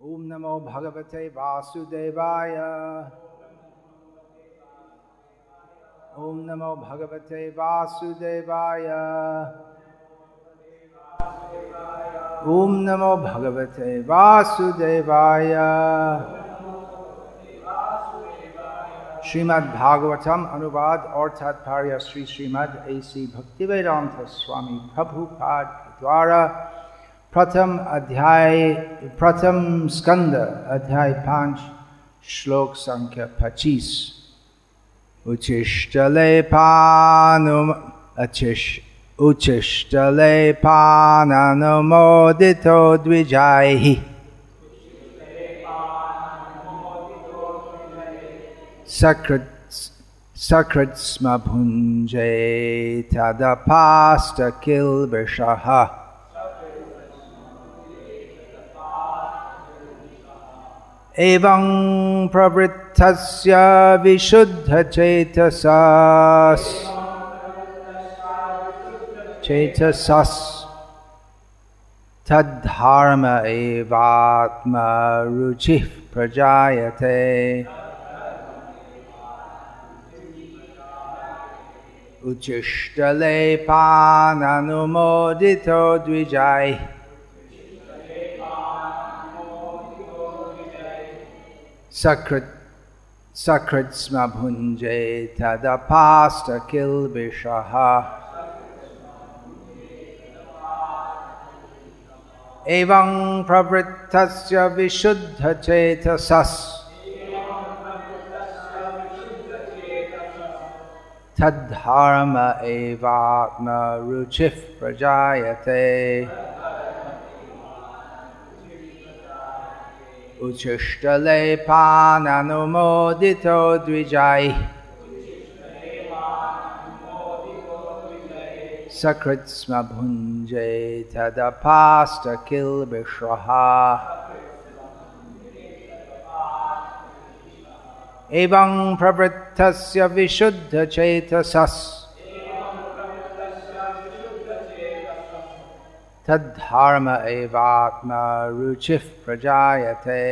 ॐ नमो भगवते वासुदेवाय। ॐ नमो भगवते वासुदेवाय। ॐ नमो भगवते वासुदेवाय। श्रीमद् भागवतम अनुवाद और तात्पर्य श्री श्रीमद् ऐसी भक्तिवेदांत स्वामी प्रभुपाद द्वारा प्रथम अध्याय, प्रथम स्कंद, अध्याय पाँच, श्लोक संख्या पच्चीस। उचिष्टले पानुम अचिश उचिष्टले पाननुमोदितो द्विजायः सकृत् सकृत् स्म भुञ्जे तदपास्तकिल्बिषः। एवं प्रवृत्तस्य विशुद्धचेतसा चेतसस् तद्धर्म एवात्मरुचिः प्रजायते उचिष्टलेपाननुमोदितो द्विजाय सकृत् सकृत् स्म भुञ्जे तदपास्तकिल्बिषः एवं प्रवृत्तस्य विशुद्धचेतसस् तद्धर्म एवात्मरुचिः प्रजायते উচ্ছলে পানানুমোদিত দ্বিজাই সকৃৎস্মভুঞ্জে তদপাষ্টকিল বিশ্বহা এবং প্রবৃত্তস্য বিশুদ্ধচেতসস্য तद्धर्म एवात्मरुचिः प्रजायते।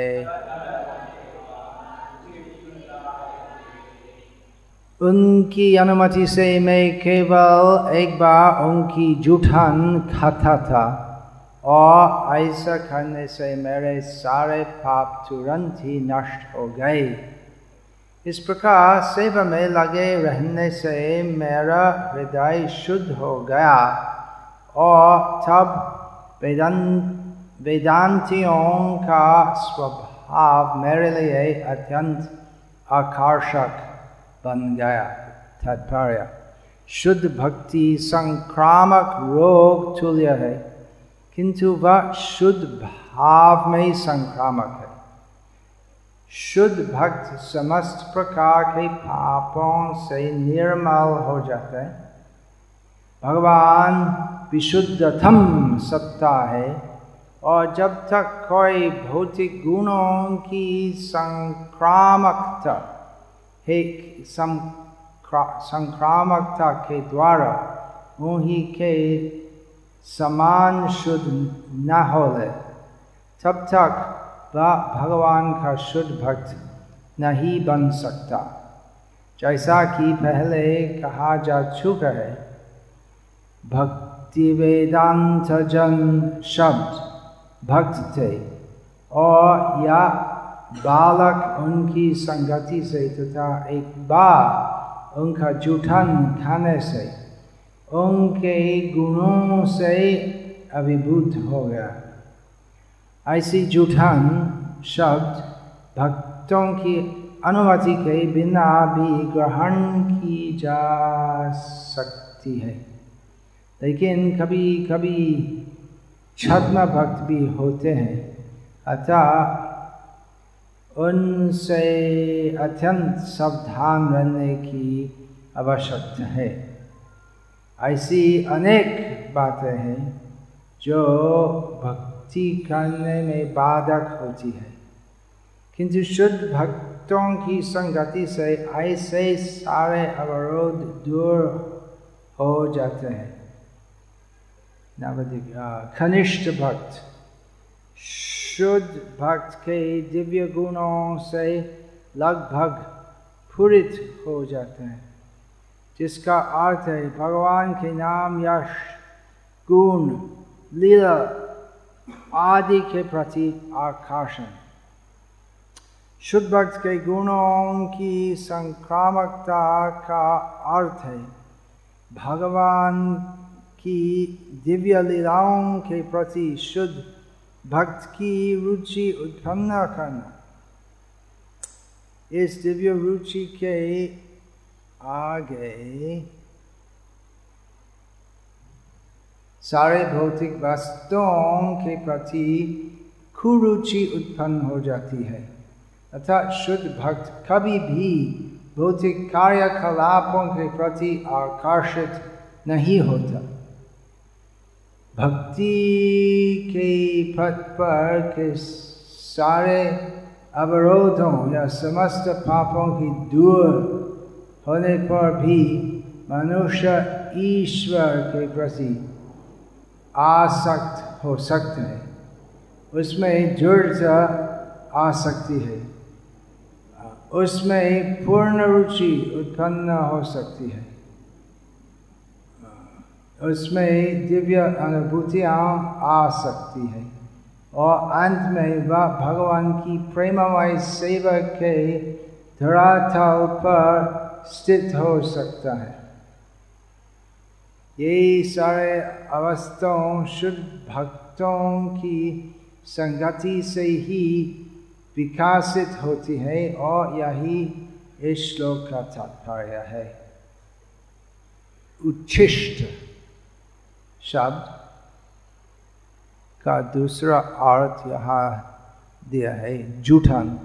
उनकी अनुमति से मैं केवल एक बार उनकी जूठन खाता था और ऐसा करने से मेरे सारे पाप तुरंत ही नष्ट हो गए। इस प्रकार सेवा में लगे रहने से मेरा हृदय शुद्ध हो गया। और तब वेदांत वेदांतियों का स्वभाव मेरे लिए अत्यंत आकर्षक बन गया, तात्पर्य। शुद्ध भक्ति संक्रामक रोग तुल्य है, किंतु वह शुद्ध भाव में ही संक्रामक है। शुद्ध भक्त समस्त प्रकार के पापों से निर्मल हो जाते हैं। भगवान विशुद्धतम सत्ता है। और जब तक कोई भौतिक गुणों की संक्रामकता है संक्रामकता के द्वारा उन्हीं के समान शुद्ध न हो तब तक भगवान का शुद्ध भक्त नहीं बन सकता। जैसा कि पहले कहा जा चुका है, भक्ति जन शब्द भक्त थे और या, बालक उनकी संगति से तथा एक बार उनका जूठन खाने से, उनके गुणों से अभिभूत हो गया। ऐसी जूठन शब्द भक्तों की अनुमति के बिना भी ग्रहण की जा सकती है। लेकिन कभी कभी छद्म भक्त भी होते हैं। अतः उनसे अत्यंत सावधान रहने की आवश्यकता है। ऐसी अनेक बातें हैं जो भक्ति करने में बाधक होती है। किंतु शुद्ध भक्तों की संगति से ऐसे सारे अवरोध दूर हो जाते हैं। नवधिक कनिष्ठ भक्त शुद्ध भक्त के दिव्य गुणों से लगभग पूरित हो जाते हैं जिसका अर्थ है भगवान के नाम यश गुण लीला आदि के प्रति आकर्षण शुद्ध भक्त के गुणों की संक्रामकता का अर्थ है भगवान की दिव्य लीलाओं के प्रति शुद्ध भक्त की रुचि उत्पन्न करना। इस दिव्य रुचि के आगे सारे भौतिक वस्तुओं के प्रति कुरुचि उत्पन्न हो जाती है। अर्थात शुद्ध भक्त कभी भी भौतिक कार्यकलापों के प्रति आकर्षित नहीं होता। भक्ति के पथ पर के सारे अवरोधों या समस्त पापों की दूर होने पर भी मनुष्य ईश्वर के प्रति आसक्त हो सकते हैं। उसमें जुड़ आ सकती है। उसमें पूर्ण रुचि उत्पन्न हो सकती है। उसमें दिव्य अनुभूतियाँ आ सकती है। और अंत में वह भगवान की प्रेममय सेवा के धरातल पर स्थित हो सकता है। ये सारे अवस्थाओं शुद्ध भक्तों की संगति से ही विकासित होती है, और यही इस श्लोक का तात्पर्य है। उच्छिष्ट। शब्द का दूसरा अर्थ यहाँ दिया है, जूठन।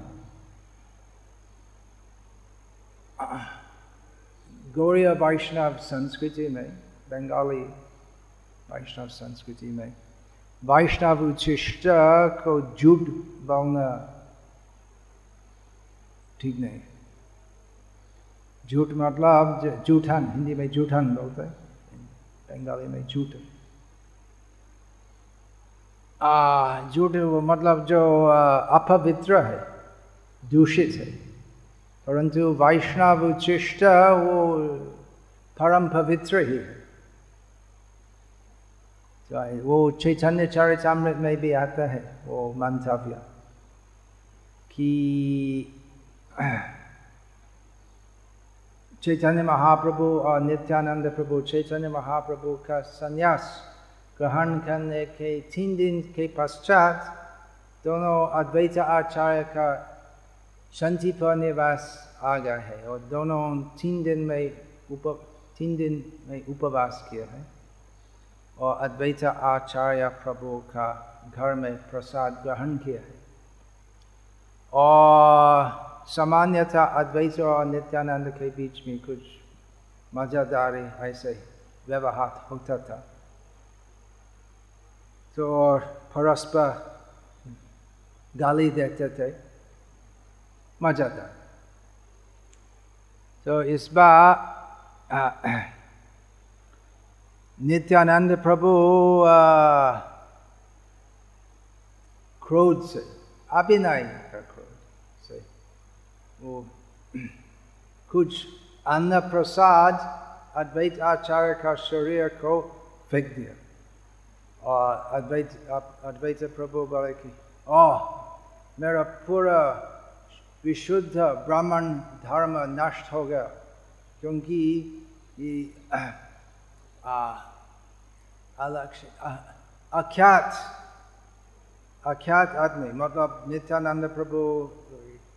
गौरी वैष्णव संस्कृति में, बंगाली वैष्णव संस्कृति में, वैष्णव उच्छिष्ट को झूठ बोलना ठीक नहीं। झूठ मतलब जूठन, हिंदी में जूठन बोलते हैं। बंगाली में झूठ झूठ मतलब जो अपवित्र है, दूषित है। परंतु वैष्णव उच्चिष्ट वो परम पवित्र ही है। तो वो चैतन्य चरितमृत में भी आता है, वो मंतव्य कि चैतन्य महाप्रभु और नित्यानंद प्रभु चैतन्य महाप्रभु का संन्यास ग्रहण करने के तीन दिन के पश्चात दोनों अद्वैत आचार्य का शांति पर निवास आ गया है और दोनों तीन दिन में उप तीन दिन में उपवास किया है और अद्वैत आचार्य प्रभु का घर में प्रसाद ग्रहण किया है और सामान्यतः अद्वैत और नित्यानंद के बीच में कुछ मजादारी ऐसे व्यवहार होता था। तो परस्पर गाली देते थे। मजादार। तो इस बार नित्यानंद प्रभु क्रोध से अभिनय का वो कुछ अन्न प्रसाद अद्वैत आचार्य का शरीर को फेंक दिया। और अद्वैत अद्वैत प्रभु बोले कि ओ मेरा पूरा विशुद्ध ब्राह्मण धर्म नष्ट हो गया, क्योंकि ये अख्यात अख्यात आदमी मतलब नित्यानंद प्रभु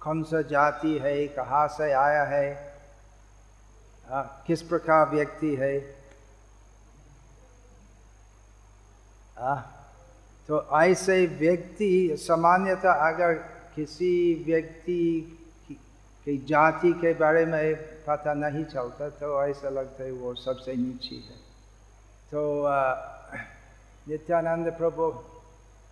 कौन सा जाति है कहाँ से आया है आ, किस प्रकार व्यक्ति है? आ, तो ऐसे व्यक्ति सामान्यतः अगर किसी व्यक्ति की जाति के बारे में पता नहीं चलता तो ऐसा लगता है वो सबसे नीची है। तो नित्यानंद प्रभु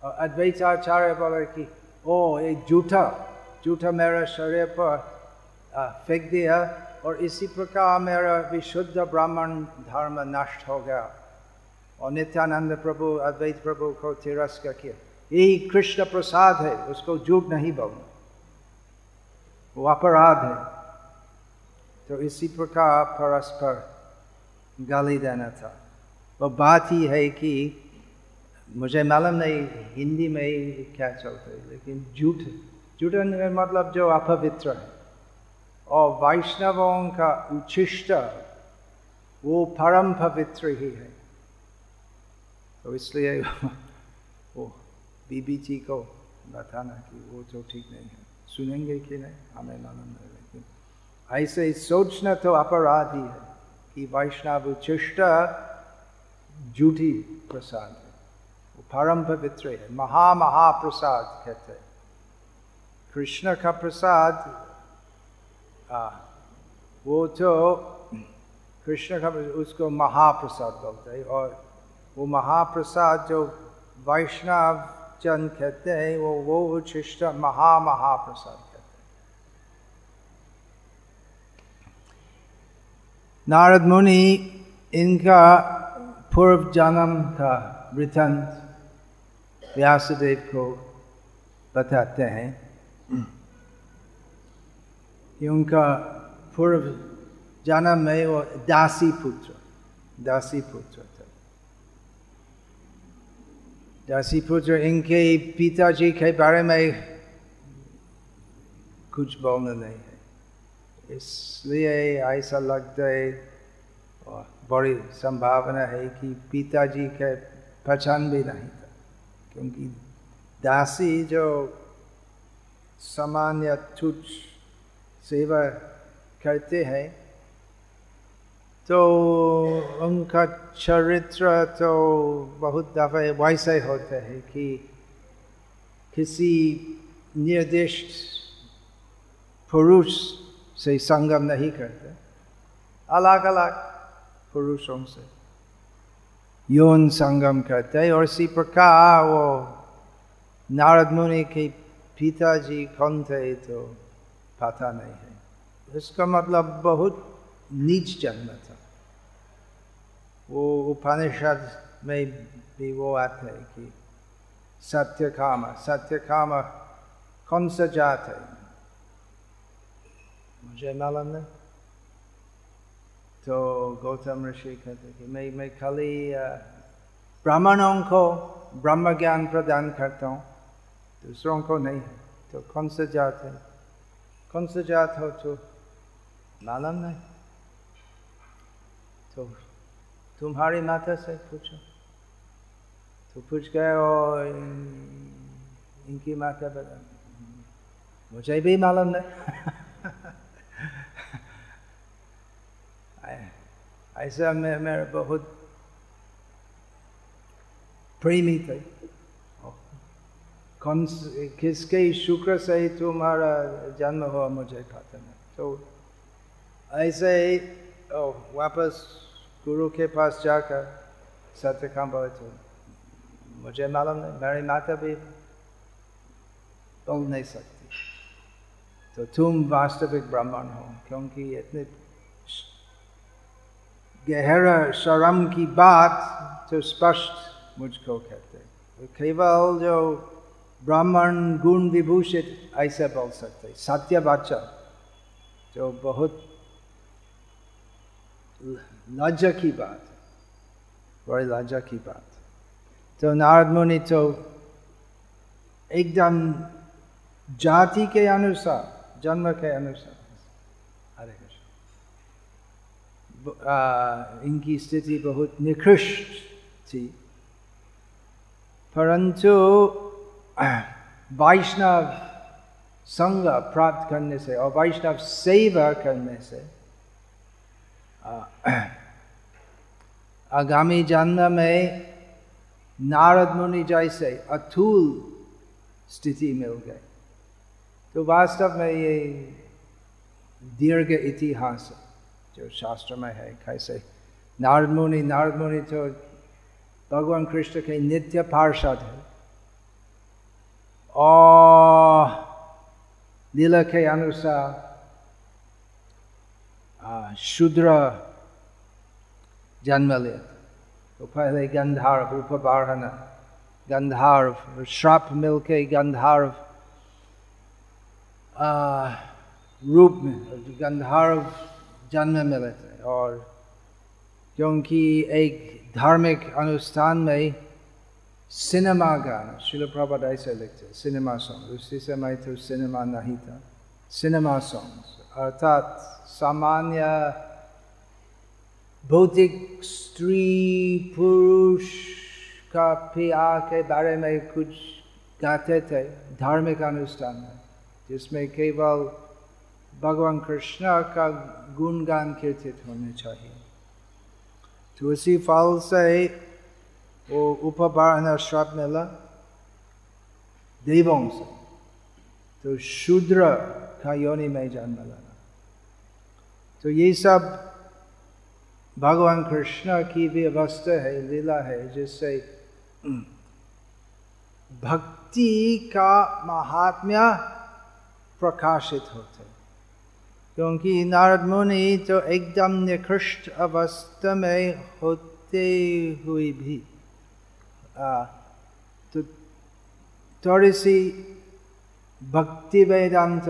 अद्वैताचार्य बोले कि ओ एक जूठा जूठा मेरा शरीर पर फेंक दिया और इसी प्रकार मेरा विशुद्ध ब्राह्मण धर्म नष्ट हो गया। और नित्यानंद प्रभु, अद्वैत प्रभु को तिरस्कार किया। यही कृष्ण प्रसाद है, उसको झूठ नहीं बोलना। वो अपराध है। तो इसी प्रकार परस्पर गाली देना था। वो बात ही है कि मुझे मालूम नहीं, हिंदी में ही क्या चलता लेकिन झूठ झूठ मतलब जो अपवित्र है और वैष्णवों का उच्छिष्ट वो परम पवित्र ही है तो इसलिए वो बीबी जी को बताना कि वो तो ठीक नहीं है सुनेंगे कि नहीं हमें मालूम नहीं लेकिन ऐसे सोचना तो अपराध ही है कि वैष्णव उच्छिष्ट झूठी प्रसाद है वो परम पवित्र है महा महाप्रसाद कहते हैं कृष्ण का प्रसाद वो तो कृष्ण का उसको महाप्रसाद बोलते हैं और वो महाप्रसाद जो वैष्णव जन कहते हैं, वो वो उच्छिष्ट महा महाप्रसाद कहते हैं। नारद मुनि, इनका पूर्व जन्म का वृथंत व्यासदेव को बताते हैं। उनका पूर्व जन्म में वो दासी पुत्र दासी पुत्र थे। दासी पुत्र इनके पिताजी के बारे में कुछ बोलना नहीं है। इसलिए ऐसा लगता है बड़ी संभावना है कि पिताजी के पहचान भी नहीं था, क्योंकि दासी जो सामान्य तुच्छ सेवा करते हैं। तो उनका चरित्र तो बहुत दफे वैसे होते हैं कि किसी निर्दिष्ट पुरुष से संगम नहीं करते। अलग अलग पुरुषों से यौन संगम करते हैं और इसी प्रकार वो नारद मुनि के पिताजी कौन थे तो पता नहीं है। इसका मतलब बहुत नीच जन्म था। वो उपनिषद में भी वो आते हैं कि सत्य काम सत्य काम कौन सा जात है? मुझे मालूम नहीं। तो गौतम ऋषि कहते कि मैं मैं खाली ब्राह्मणों को ब्रह्म ज्ञान प्रदान करता हूँ, दूसरों को नहीं। है तो कौन सा जात है? कौन सा जात हो तो? मालूम नहीं तो तुम्हारी माता से पूछो। तो पूछ गए और इनकी माता बता। मुझे भी मालूम नहीं ऐसा मैं मेरा बहुत प्रेमी थे। कौन किसके शुक्र से ही तुम्हारा जन्म हुआ मुझे पता नहीं तो ऐसे ही वापस गुरु के पास जाकर सत्य काम बोले तो मुझे मालूम नहीं, मेरी माता भी बोल नहीं सकती। तो तुम वास्तविक ब्राह्मण हो, क्योंकि इतने गहरा शर्म की बात तो स्पष्ट मुझको कहते केवल जो ब्राह्मण गुण विभूषित, ऐसे बोल सकते सत्य बच्चा जो बहुत लज्जा की बात बड़ी लज्जा की बात तो नारद मुनि तो एकदम जाति के अनुसार, जन्म के अनुसार, हरे कृष्ण। इनकी स्थिति बहुत निकृष्ट थी। परंतु वैष्णव संग प्राप्त करने से और वैष्णव सेवा करने से आगामी जन्म में नारद मुनि जैसे अथूल स्थिति मिल गए तो वास्तव में ये दीर्घ इतिहास जो शास्त्र में है कैसे नारद मुनि नारद मुनि तो भगवान कृष्ण के नित्य पार्षद है और के अनुसार शूद्र जन्म लिया तो पहले गंधार रूप बाढ़ना गंधार्व श्राप मिलके गंधार्व रूप में गंधार्व जन्म मिले और क्योंकि एक धार्मिक अनुष्ठान में सिनेमा गाना शिल प्रभात ऐसे लिखते सिनेमा सॉन्ग उसी समय तो सिनेमा नहीं था सिनेमा सॉन्ग अर्थात सामान्य भौतिक स्त्री पुरुष का पिया के बारे में कुछ गाते थे धार्मिक अनुष्ठान में जिसमें केवल भगवान कृष्ण का गुणगान कीर्तित होने चाहिए तो उसी फल से वो उपवारण श्राप मिला देवों से तो शूद्र का योनि में जन्म लेना तो ये सब भगवान कृष्ण की व्यवस्था है लीला है जिससे भक्ति का महात्म्य प्रकाशित होते क्योंकि नारद मुनि तो एकदम निकृष्ट अवस्था में होते हुए भी तो थोड़ी सी भक्ति वेदांत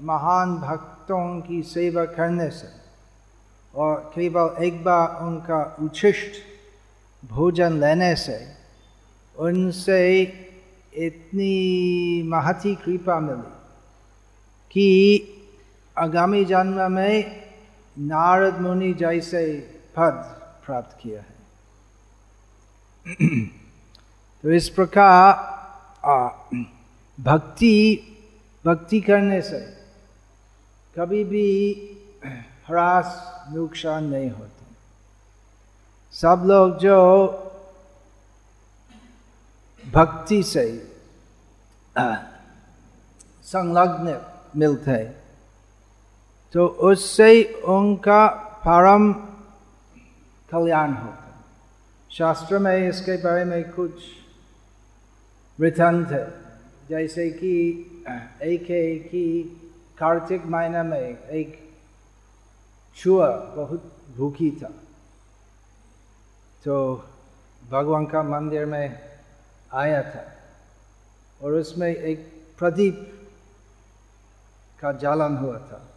महान भक्तों की सेवा करने से और केवल एक बार उनका उच्छिष्ट भोजन लेने से उनसे इतनी महती कृपा मिली कि आगामी जन्म में नारद मुनि जैसे पद प्राप्त किया है। तो इस प्रकार भक्ति भक्ति करने से कभी भी ह्रास नुकसान नहीं होते। सब लोग जो भक्ति से संलग्न मिलते हैं तो उससे उनका परम कल्याण होता शास्त्र में इसके बारे में कुछ वृथन है जैसे कि, एक है कि कार्तिक महीना में एक छुआ बहुत भूखी था। तो भगवान का मंदिर में आया था और उसमें एक प्रदीप का जालन हुआ था।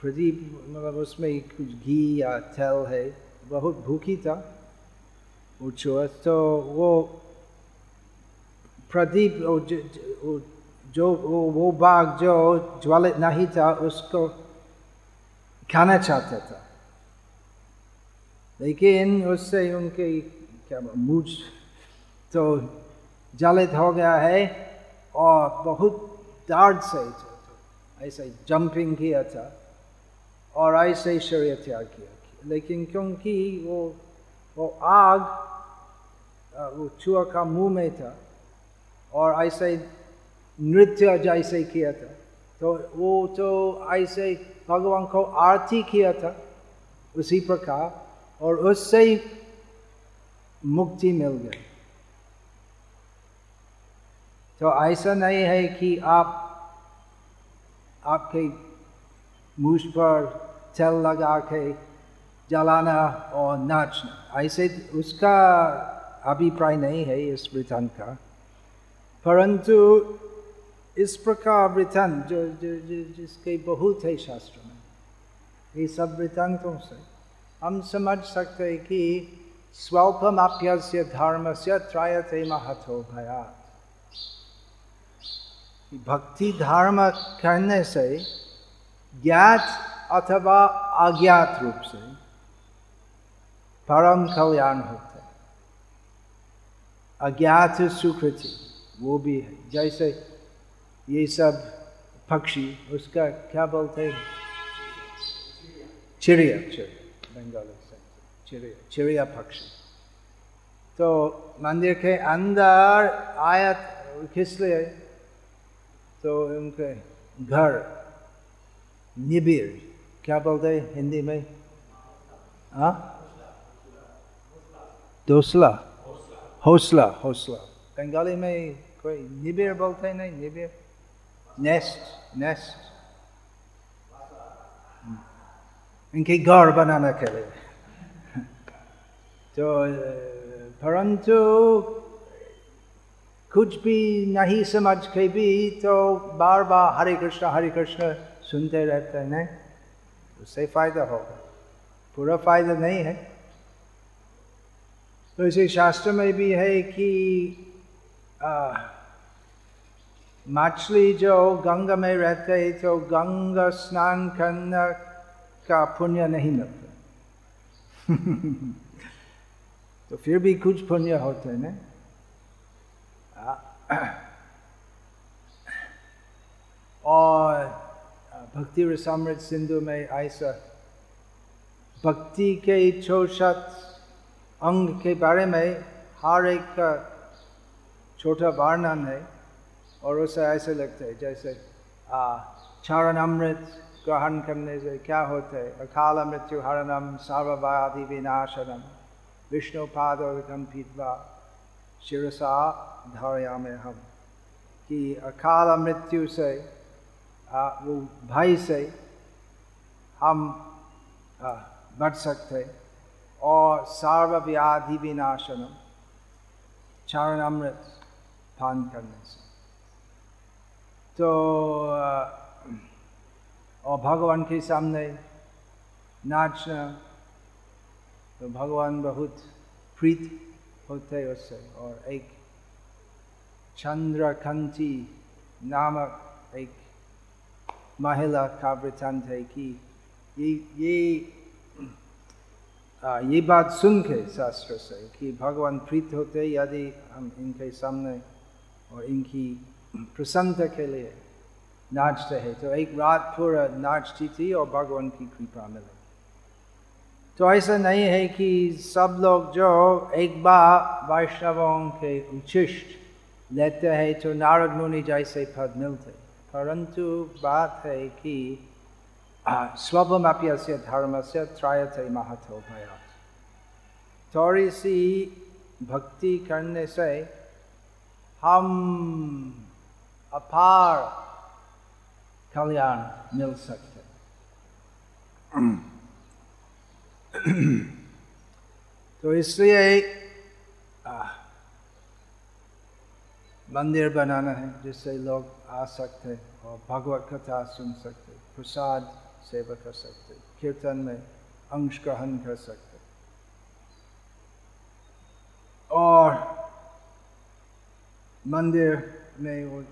प्रदीप मतलब उसमें कुछ घी या तेल है, बहुत भूखी था वो छुआ। तो वो प्रदीप जो वो, बाघ जो ज्वालित नहीं था उसको खाना चाहता था। लेकिन उससे उनके क्या मुझ तो जलित हो गया है और बहुत दर्द से ऐसे जंपिंग किया था और ऐसे शरीर त्याग किया लेकिन क्योंकि वो वो आग वो चूहा का मुँह में था और ऐसे नृत्य जैसे किया था। तो वो तो ऐसे भगवान को आरती किया था उसी प्रकार और उससे ही मुक्ति मिल गई। तो ऐसा नहीं है कि आप, आपके मुझ पर तेल लगा के जलाना और नाचना। ऐसे उसका अभिप्राय नहीं है इस वृतन का। परंतु इस प्रकार वृतन जो, जो, जो जिसके बहुत है शास्त्र में ये सब वृतांतों से हम समझ सकते हैं कि स्वल्पमाप्यस्य धर्म से त्रयते महतो भयात। भक्ति धर्म करने से ज्ञात अथवा अज्ञात रूप से परम कल्याण होता है। अज्ञात सुकृति। वो भी है। जैसे ये सब पक्षी, उसका क्या बोलते हैं? चिड़िया। चिड़िया, बंगाली से चिड़िया चिड़िया पक्षी। तो मंदिर के अंदर आया किस लिए? तो उनके घर निबिर क्या बोलते हैं हिंदी में? हाँ दोसला। हौसला हौसला। बंगाली में कोई निबिर बोलते नहीं निबिर नेस्ट नेस्ट इनके घर बनाना के लिए। तो परंतु कुछ भी नहीं समझ के भी तो बार बार हरे कृष्ण हरे कृष्ण सुनते रहते हैं, नहीं? उससे फ़ायदा होगा। पूरा फ़ायदा नहीं है। तो इसी शास्त्र में भी है कि मछली जो गंगा में रहते है तो गंगा स्नान करने का पुण्य नहीं मिलता तो फिर भी कुछ पुण्य होते हैं और भक्ति रसामृत सिंधु में ऐसा भक्ति के चौसठ अंग के बारे में हर एक छोटा वर्णन है और उसे ऐसे लगता है जैसे चरण अमृत ग्रहण करने से क्या होता है? अकाल मृत्यु हरणम सर्ववादि विनाशनम। विष्णु पादम पीतवा शिरसा में हम। कि अकाल मृत्यु से आ, वो भय से हम बच सकते और सर्वव्याधि विनाशनम। चरण अमृत। पान करने से। तो और भगवान के सामने नाचना तो भगवान बहुत प्रीत होते उससे। और एक चंद्रकंती नामक एक महिला का वृत्तांत है कि ये ये आ, ये बात सुन के शास्त्र से कि भगवान प्रीत होते यदि हम इनके सामने और इनकी प्रसन्नता के लिए नाचते हैं। तो एक रात पूरा नाचती थी और भगवान की कृपा मिले। तो ऐसा नहीं है कि सब लोग जो एक बार वैष्णवों के उचिष्ट लेते हैं तो नारद मुनि जैसे पद मिलते। परंतु बात है कि स्वभमप्य धर्म से त्रायते महत्व भया थोड़ी सी भक्ति करने से हम अपार कल्याण मिल सकते तो इसलिए मंदिर बनाना है जिससे लोग आ सकते और भगवत कथा सुन सकते प्रसाद सेवा कर सकते कीर्तन में अंश ग्रहण कर सकते और मंदिर में वो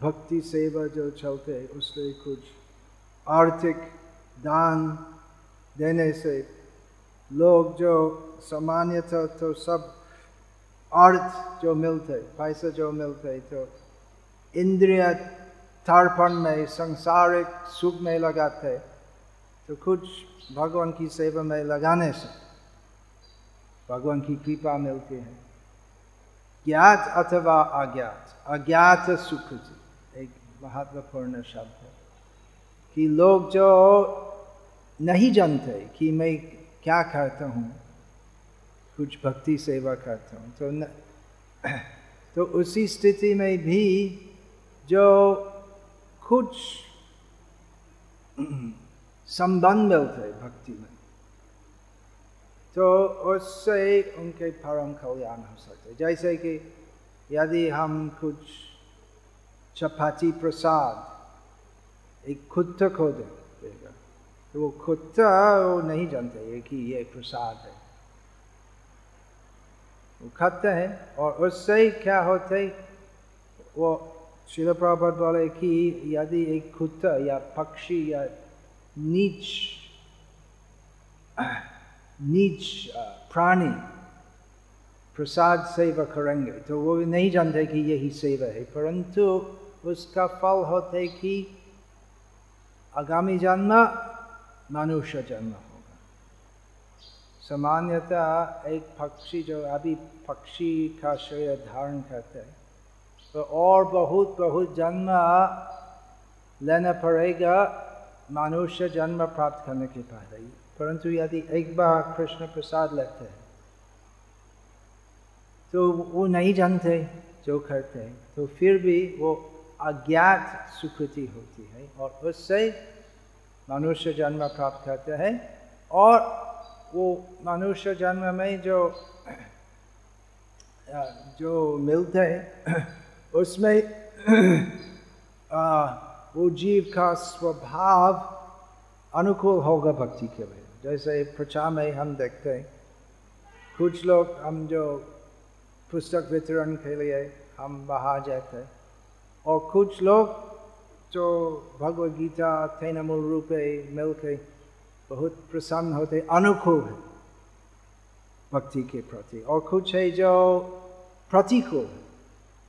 भक्ति सेवा जो चलते उससे कुछ आर्थिक दान देने से लोग जो सामान्यतः तो सब अर्थ जो मिलते पैसा जो मिलते तो इंद्रिय तर्पण में, संसारिक सुख में लगाते तो कुछ भगवान की सेवा में लगाने से भगवान की कृपा मिलती है। ज्ञात अथवा अज्ञात अज्ञात सुख एक महत्वपूर्ण शब्द है कि लोग जो नहीं जानते कि मैं क्या करता हूँ कुछ भक्ति सेवा करता हूँ तो न, तो उसी स्थिति में भी जो कुछ संबंध मिलते भक्ति में तो उससे उनके परम कल्याण हो सकते जैसे कि यदि हम कुछ चपाती प्रसाद एक खुद खो देगा तो वो खुद वो नहीं जानते कि ये प्रसाद है। वो खाते हैं और उससे क्या होते वो शिल प्रभात बोले कि यदि एक कुत्ता या पक्षी या नीच नीच प्राणी, प्रसाद सेवा करेंगे। तो वो भी नहीं जानते कि यही सेवा है, परंतु उसका फल होते कि आगामी जन्म मनुष्य जन्म होगा। सामान्यतः एक पक्षी जो अभी पक्षी का शरीर धारण करते हैं तो और बहुत बहुत जन्म लेना पड़ेगा मनुष्य जन्म प्राप्त करने के पहले परंतु यदि एक बार कृष्ण प्रसाद लेते हैं तो वो नहीं जानते जो करते हैं तो फिर भी वो अज्ञात सुकृति होती है और उससे मनुष्य जन्म प्राप्त करते हैं और वो मनुष्य जन्म में जो जो मिलते हैं, उसमें वो जीव का स्वभाव अनुकूल होगा भक्ति के लिए। जैसे प्रचार में हम देखते हैं। कुछ लोग हम जो पुस्तक वितरण के लिए हम बाहर जाते हैं। और कुछ लोग जो भगवद गीता तैनमूल रूपे मिल के बहुत प्रसन्न होते, अनुकूल है भक्ति के प्रति। और कुछ है जो प्रतिकूल है।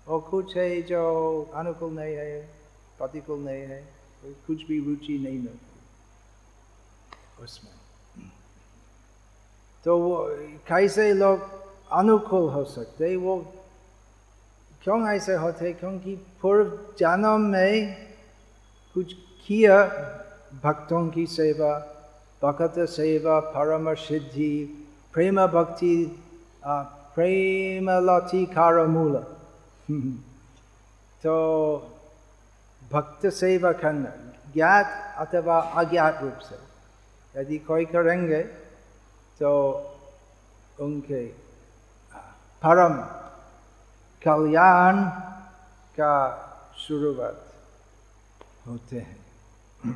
और कुछ है जो अनुकूल नहीं है, प्रतिकूल नहीं है, कुछ भी रुचि नहीं मिलती उसमें। तो वो, कैसे लोग अनुकूल हो सकते? वो क्यों ऐसे होते? क्योंकि पूर्व जन्म में कुछ किया भक्तों की सेवा भक्त सेवा परम सिद्धि प्रेम भक्ति प्रेम लती कार मूल। तो भक्त सेवा करना, ज्ञात अथवा अज्ञात रूप से। यदि कोई करेंगे तो उनके परम कल्याण का शुरुआत होते हैं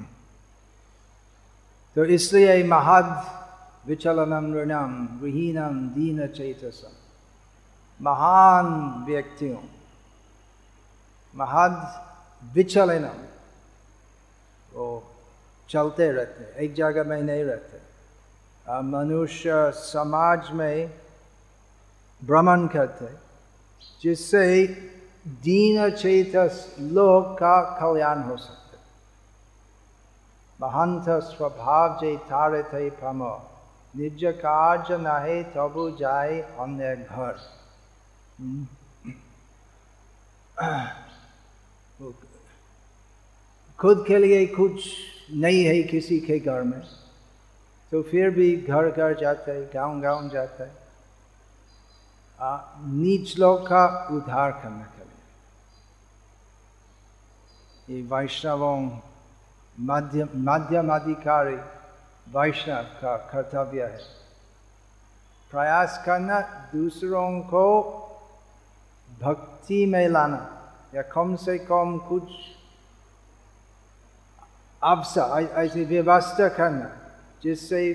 तो इसलिए महद विचलनम ऋणम विहीनम दीन चैतसम महान व्यक्तियों महद विचलनम वो चलते रहते एक जगह में नहीं रहते। मनुष्य समाज में भ्रमण करते, जिससे दीन चेत लोक का कल्याण हो सकते महंत स्वभाव जे थारे थे फम निज कार्य नहे तबु जाए अन्य घर। खुद के लिए कुछ नहीं है किसी के घर में। तो फिर भी घर घर जाता है गाँव गाँव जाता। है नीच लोग का उद्धार करने के लिए। ये वैष्णवों, मध्यम मध्यम अधिकारी वैष्णव का कर्तव्य है। प्रयास करना दूसरों को भक्ति में लाना, या कम से कम कुछ अवसर ऐसी व्यवस्था करना। जिससे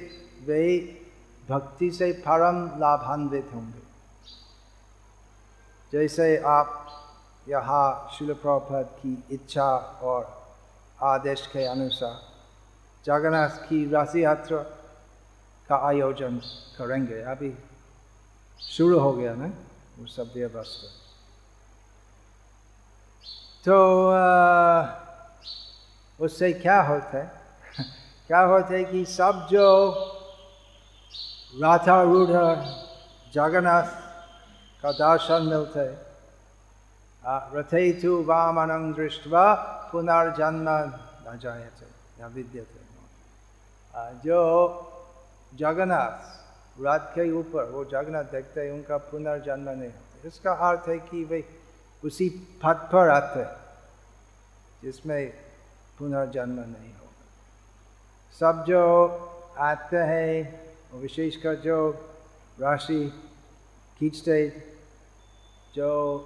वे भक्ति से परम लाभान्वित होंगे। जैसे आप यहाँ शिल प्रभुपद की इच्छा और आदेश के अनुसार जगन्नाथ की राशि यात्रा का आयोजन करेंगे। अभी शुरू हो गया ना वो सब व्यवस्था। तो आ, उससे क्या होता है? क्या होता है कि सब जो राधा रूढ़ जगन्नाथ का दर्शन मिलते रथे तु वामनं दृष्टवा पुनर्जन्म न जायते या विद्यते। जो जगन्नाथ रात के ऊपर वो जगन्नाथ देखते हैं, उनका पुनर्जन्म नहीं होता। इसका अर्थ है कि वे उसी पथ पर आते जिसमें पुनर्जन्म नहीं सब जो आते हैं विशेषकर जो राशि खींचते, जो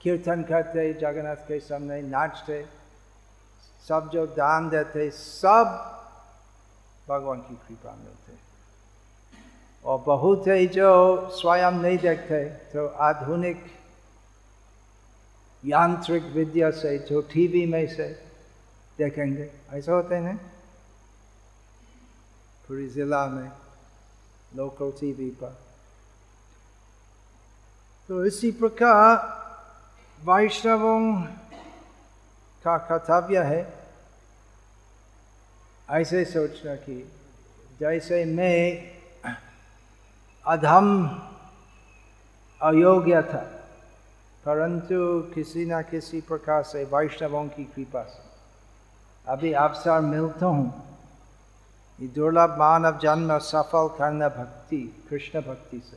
कीर्तन करते, जगन्नाथ के सामने नाचते, सब जो दान देते, सब भगवान की कृपा मिलते। और बहुत है जो स्वयं नहीं देखते तो आधुनिक यांत्रिक विद्या से, जो टीवी में से देखेंगे, ऐसा होते हैं पूरी जिला में लोकल टीवी पर तो इसी प्रकार वैष्णवों का कर्तव्य है ऐसे सोचना कि जैसे मैं अधम अयोग्य था परंतु किसी न किसी प्रकार से वैष्णवों की कृपा से अभी अवसर मिलता हूँ ये दुर्लभ मानव जन्म सफल करना भक्ति, कृष्ण भक्ति से।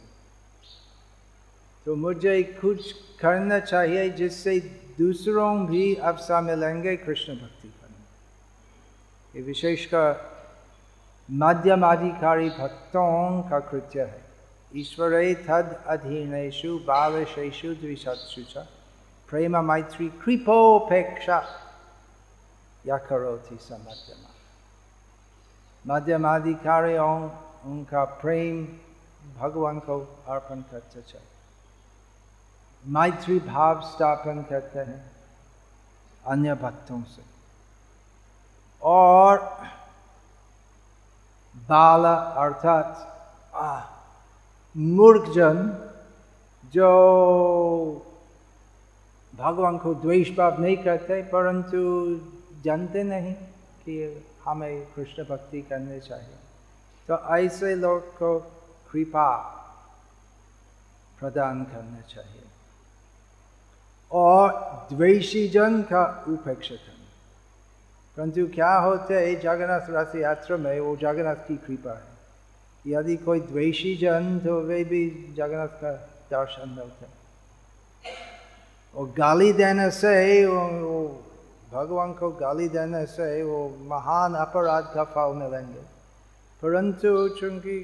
तो मुझे कुछ करना चाहिए जिससे दूसरों भी अवसर मिलेंगे कृष्ण भक्ति करने। ये विशेषकर मध्यम अधिकारी भक्तों का कृत्य है। ईश्वर तद अधीनेशु बालशेषु द्विशत्सु प्रेम मैत्री कृपोपेक्षा या करोति समध्यमा मध्यमाधिकारी उनका प्रेम भगवान को अर्पण करते चाहिए मैत्री भाव स्थापन करते हैं अन्य भक्तों से और बाल अर्थात मूर्खजन जो भगवान को द्वेष भाव नहीं करते परंतु जानते नहीं कि हमें कृष्ण भक्ति करनी चाहिए। तो ऐसे लोग को कृपा प्रदान करना चाहिए। और द्वेषी जन का उपेक्षा करना। परंतु क्या होते है, जगन्नाथ राशि यात्रा में वो जगन्नाथ की कृपा है। यदि कोई द्वेषी जन तो वे भी जगन्नाथ का दर्शन मिलते और गाली देने से वो भगवान को गाली देने से वो महान अपराध का फल मिलेंगे परंतु चूँकि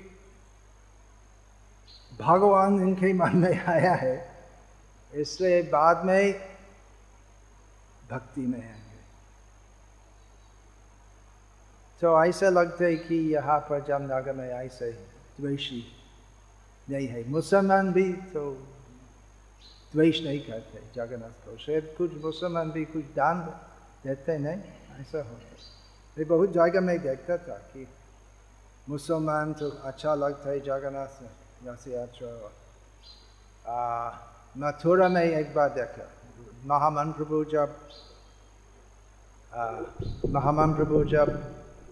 भगवान इनके मन में आया है, इसलिए बाद में भक्ति में आएँगे। तो ऐसा लगता है कि यहाँ पर जामनगर में ऐसे द्वेषी नहीं है। मुसलमान भी तो द्वेष नहीं करते, जगन्नाथ को। शायद कुछ मुसलमान भी कुछ दान देते नहीं, ऐसा होता ये बहुत जगह में देखता था कि मुसलमान तो अच्छा लगता है जगन्नाथ रथ यात्रा मथुरा में एक बार देखा। महामन प्रभु जब महामन प्रभु जब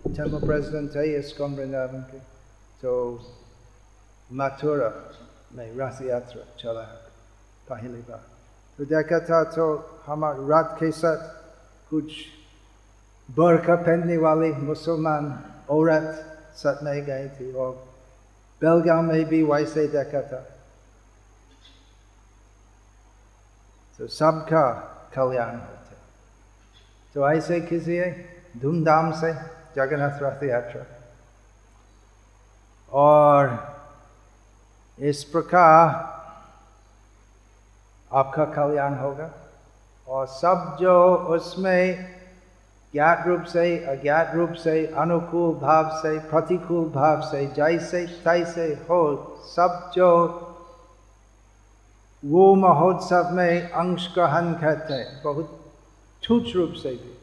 टेंपल प्रेसिडेंट थे इसकॉन वृंदावन के तो मथुरा में रथ यात्रा चला पहली बार। तो देखा था तो हमारे रथ के साथ कुछ बरका पहनने वाली मुसलमान औरत साथ में गई थी और बेलगांव में भी वैसे देखा था। तो सबका कल्याण होता तो ऐसे किसी धूमधाम से जगन्नाथ रथ यात्रा। और इस प्रकार आपका कल्याण होगा। और सब जो उसमें ज्ञात रूप से, अज्ञात रूप से, अनुकूल भाव से, प्रतिकूल भाव से, जैसे, तैसे हो, सब जो वो महोत्सव में अंश ग्रहण करते हैं, बहुत छूच रूप से भी।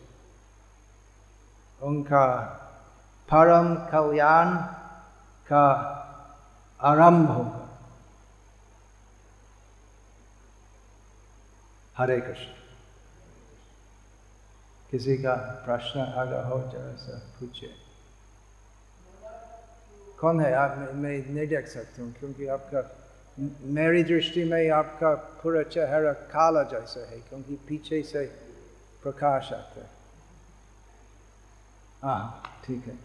उनका परम कल्याण का आरंभ होगा। हरे कृष्ण। किसी का प्रश्न अगर हो जरा सा पूछिए। कौन है? आप, मैं नहीं देख सकती हूँ, क्योंकि आपका, मेरी दृष्टि में आपका पूरा चेहरा काला जैसा है, क्योंकि पीछे से प्रकाश आता है। हाँ ठीक है।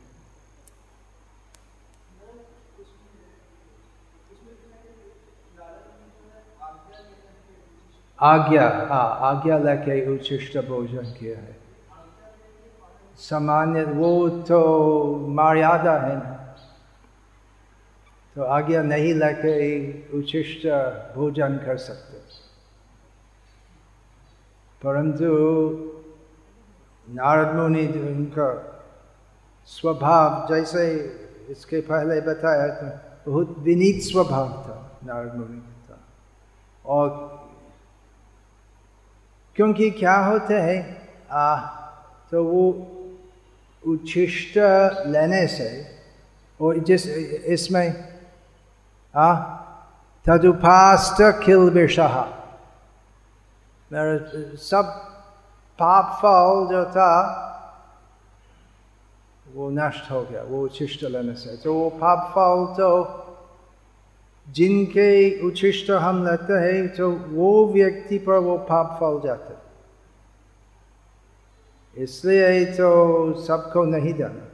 आज्ञा हाँ आज्ञा लेके उच्छिष्ट भोजन किया है। सामान्य वो तो मर्यादा है ना। तो आज्ञा नहीं लेके उच्छिष्ट भोजन कर सकते। परंतु नारद मुनि उनका स्वभाव जैसे इसके पहले बताया था बहुत विनीत स्वभाव था नारद मुनि का और क्योंकि क्या होता है आ, तो वो उच्छिष्ट लेने से, और जिस, इसमें, आ तदुपास्त किल विषहा मेरा, सब पाप फल जो था, वो नष्ट हो गया, वो उच्छिष्ट लेने से। तो वो पाप फल तो जिनके उच्छिष्ट हम लेते हैं तो वो व्यक्ति पर वो पाप फल जाते इसलिए तो सबको नहीं देना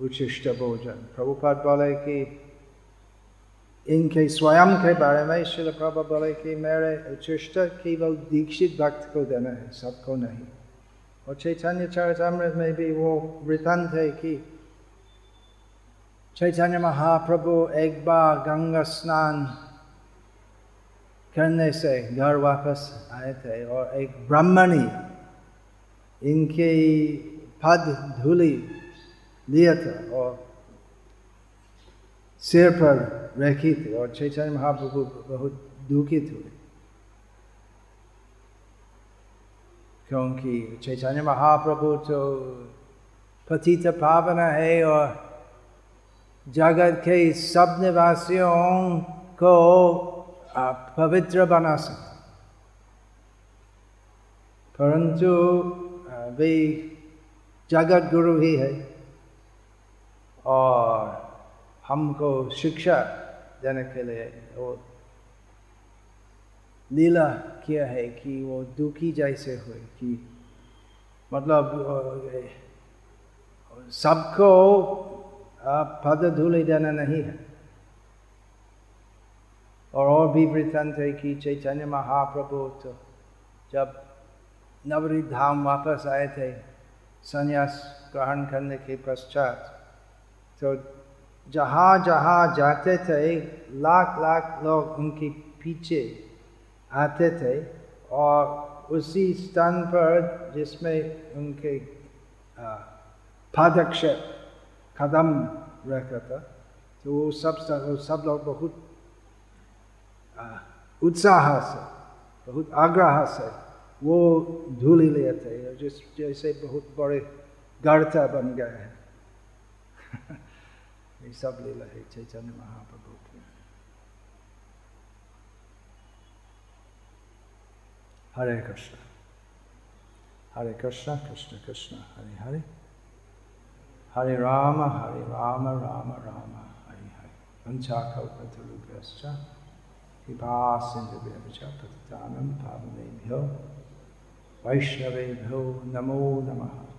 उचिष्ट भोजन। प्रभुपाद बोले कि, इनके स्वयं के बारे में शिल प्रभु बोले कि, मेरे उच्छिष्ट केवल दीक्षित भक्त को देना है, सबको नहीं। और चैतन्य चरितमृत में भी वो वृतांत है कि, चैतन्य महाप्रभु एक बार गंगा स्नान करने से घर वापस आए थे और एक ब्राह्मणी इनके पद धूली लिया था और सिर पर रखी थी और चैतन्य महाप्रभु बहुत दुखित हुए क्योंकि चैतन्य महाप्रभु तो पतित पावन है और जगत के सब निवासियों को पवित्र बना सकते परंतु वे जगत गुरु ही है। और हमको शिक्षा देने के लिए वो लीला किया है कि वो दुखी जैसे हुए कि मतलब सबको पद धूल देना नहीं है। और और भी वृत्तांत है कि चैतन्य महाप्रभु तो जब नवरी धाम वापस आए थे। संन्यास ग्रहण करने के पश्चात तो जहाँ जहाँ जाते थे, लाख लाख लोग उनके पीछे आते थे और उसी स्थान पर जिसमें उनके पादक्ष कदम रहता था तो वो सब वो सब लोग बहुत उत्साह से, बहुत आग्रह से वो धूली लिए थे जिस जैसे बहुत बड़े गर्ता बन गए हैं। ये सब लीला है चैतन्य महाप्रभु। की हरे कृष्ण हरे कृष्ण कृष्ण कृष्ण, हरे हरे। हरे राम हरे राम राम राम, हरे हरे। पंचाकल्पतरुभ्यश्च कृपा सिन्धुभ्यश्च पतितानं पावनेभ्यो। वैष्णवेभ्यो नमो नमः।